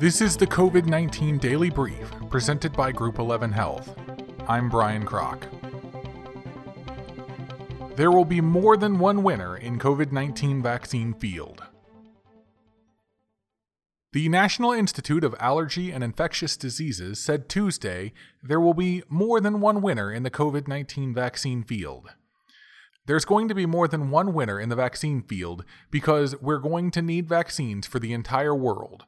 This is the COVID 19 Daily Brief presented by Group 11 Health. I'm Brian Kroc. There will be more than one winner in COVID 19 vaccine field. The National Institute of Allergy and Infectious Diseases said Tuesday there will be more than one winner in the COVID 19 vaccine field. There's going to be more than one winner in the vaccine field because we're going to need vaccines for the entire world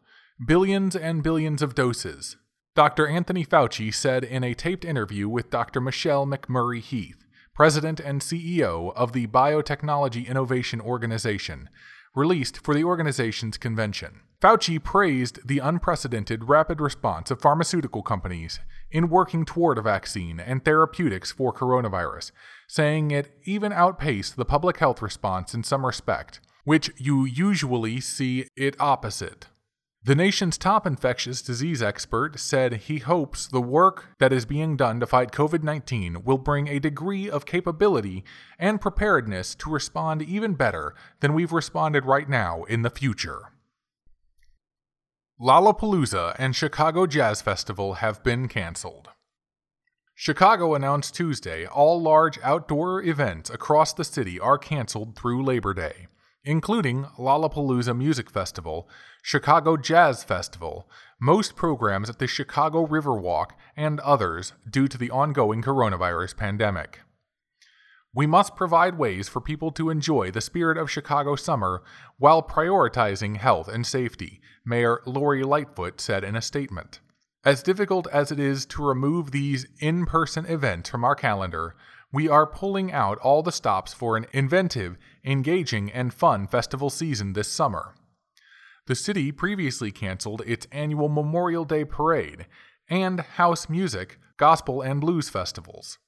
billions and billions of doses. Dr. Anthony Fauci said in a taped interview with Dr. Michelle McMurry Heath, President and CEO of the Biotechnology Innovation Organization, released for the organization's convention. Fauci praised the unprecedented rapid response of pharmaceutical companies in working toward a vaccine and therapeutics for coronavirus, saying it even outpaced the public health response in some respect, which you usually see it opposite. The nation's top infectious disease expert said he hopes the work that is being done to fight COVID 19 will bring a degree of capability and preparedness to respond even better than we've responded right now in the future. Lollapalooza and Chicago Jazz Festival have been canceled. Chicago announced Tuesday all large outdoor events across the city are canceled through Labor Day including Lollapalooza Music Festival, Chicago Jazz Festival, most programs at the Chicago Riverwalk, and others due to the ongoing coronavirus pandemic. We must provide ways for people to enjoy the spirit of Chicago summer while prioritizing health and safety, Mayor Lori Lightfoot said in a statement. As difficult as it is to remove these in person events from our calendar, we are pulling out all the stops for an inventive, engaging, and fun festival season this summer. The city previously canceled its annual Memorial Day parade and house music, gospel, and blues festivals.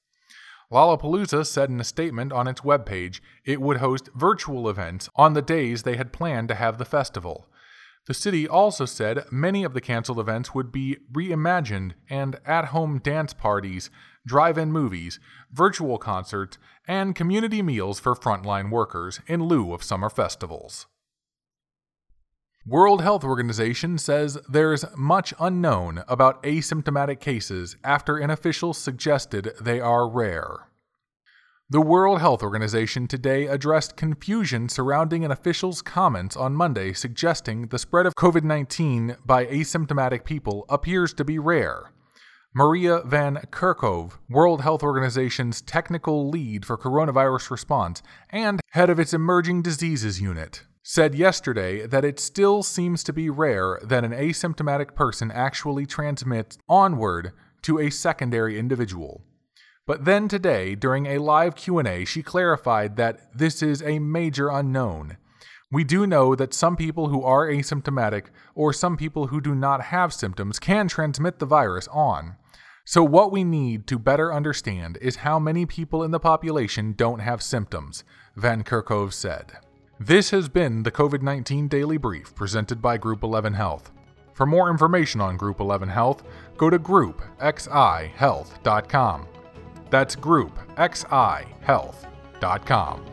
Lollapalooza said in a statement on its webpage it would host virtual events on the days they had planned to have the festival. The city also said many of the canceled events would be reimagined and at home dance parties, drive in movies, virtual concerts, and community meals for frontline workers in lieu of summer festivals. World Health Organization says there's much unknown about asymptomatic cases after an official suggested they are rare. The World Health Organization today addressed confusion surrounding an official's comments on Monday suggesting the spread of COVID 19 by asymptomatic people appears to be rare. Maria Van Kerkhove, World Health Organization's technical lead for coronavirus response and head of its emerging diseases unit, said yesterday that it still seems to be rare that an asymptomatic person actually transmits onward to a secondary individual. But then today, during a live Q&A, she clarified that this is a major unknown. We do know that some people who are asymptomatic or some people who do not have symptoms can transmit the virus on. So, what we need to better understand is how many people in the population don't have symptoms, Van Kerkhove said. This has been the COVID 19 Daily Brief presented by Group 11 Health. For more information on Group 11 Health, go to groupxihealth.com. That's groupxihealth.com.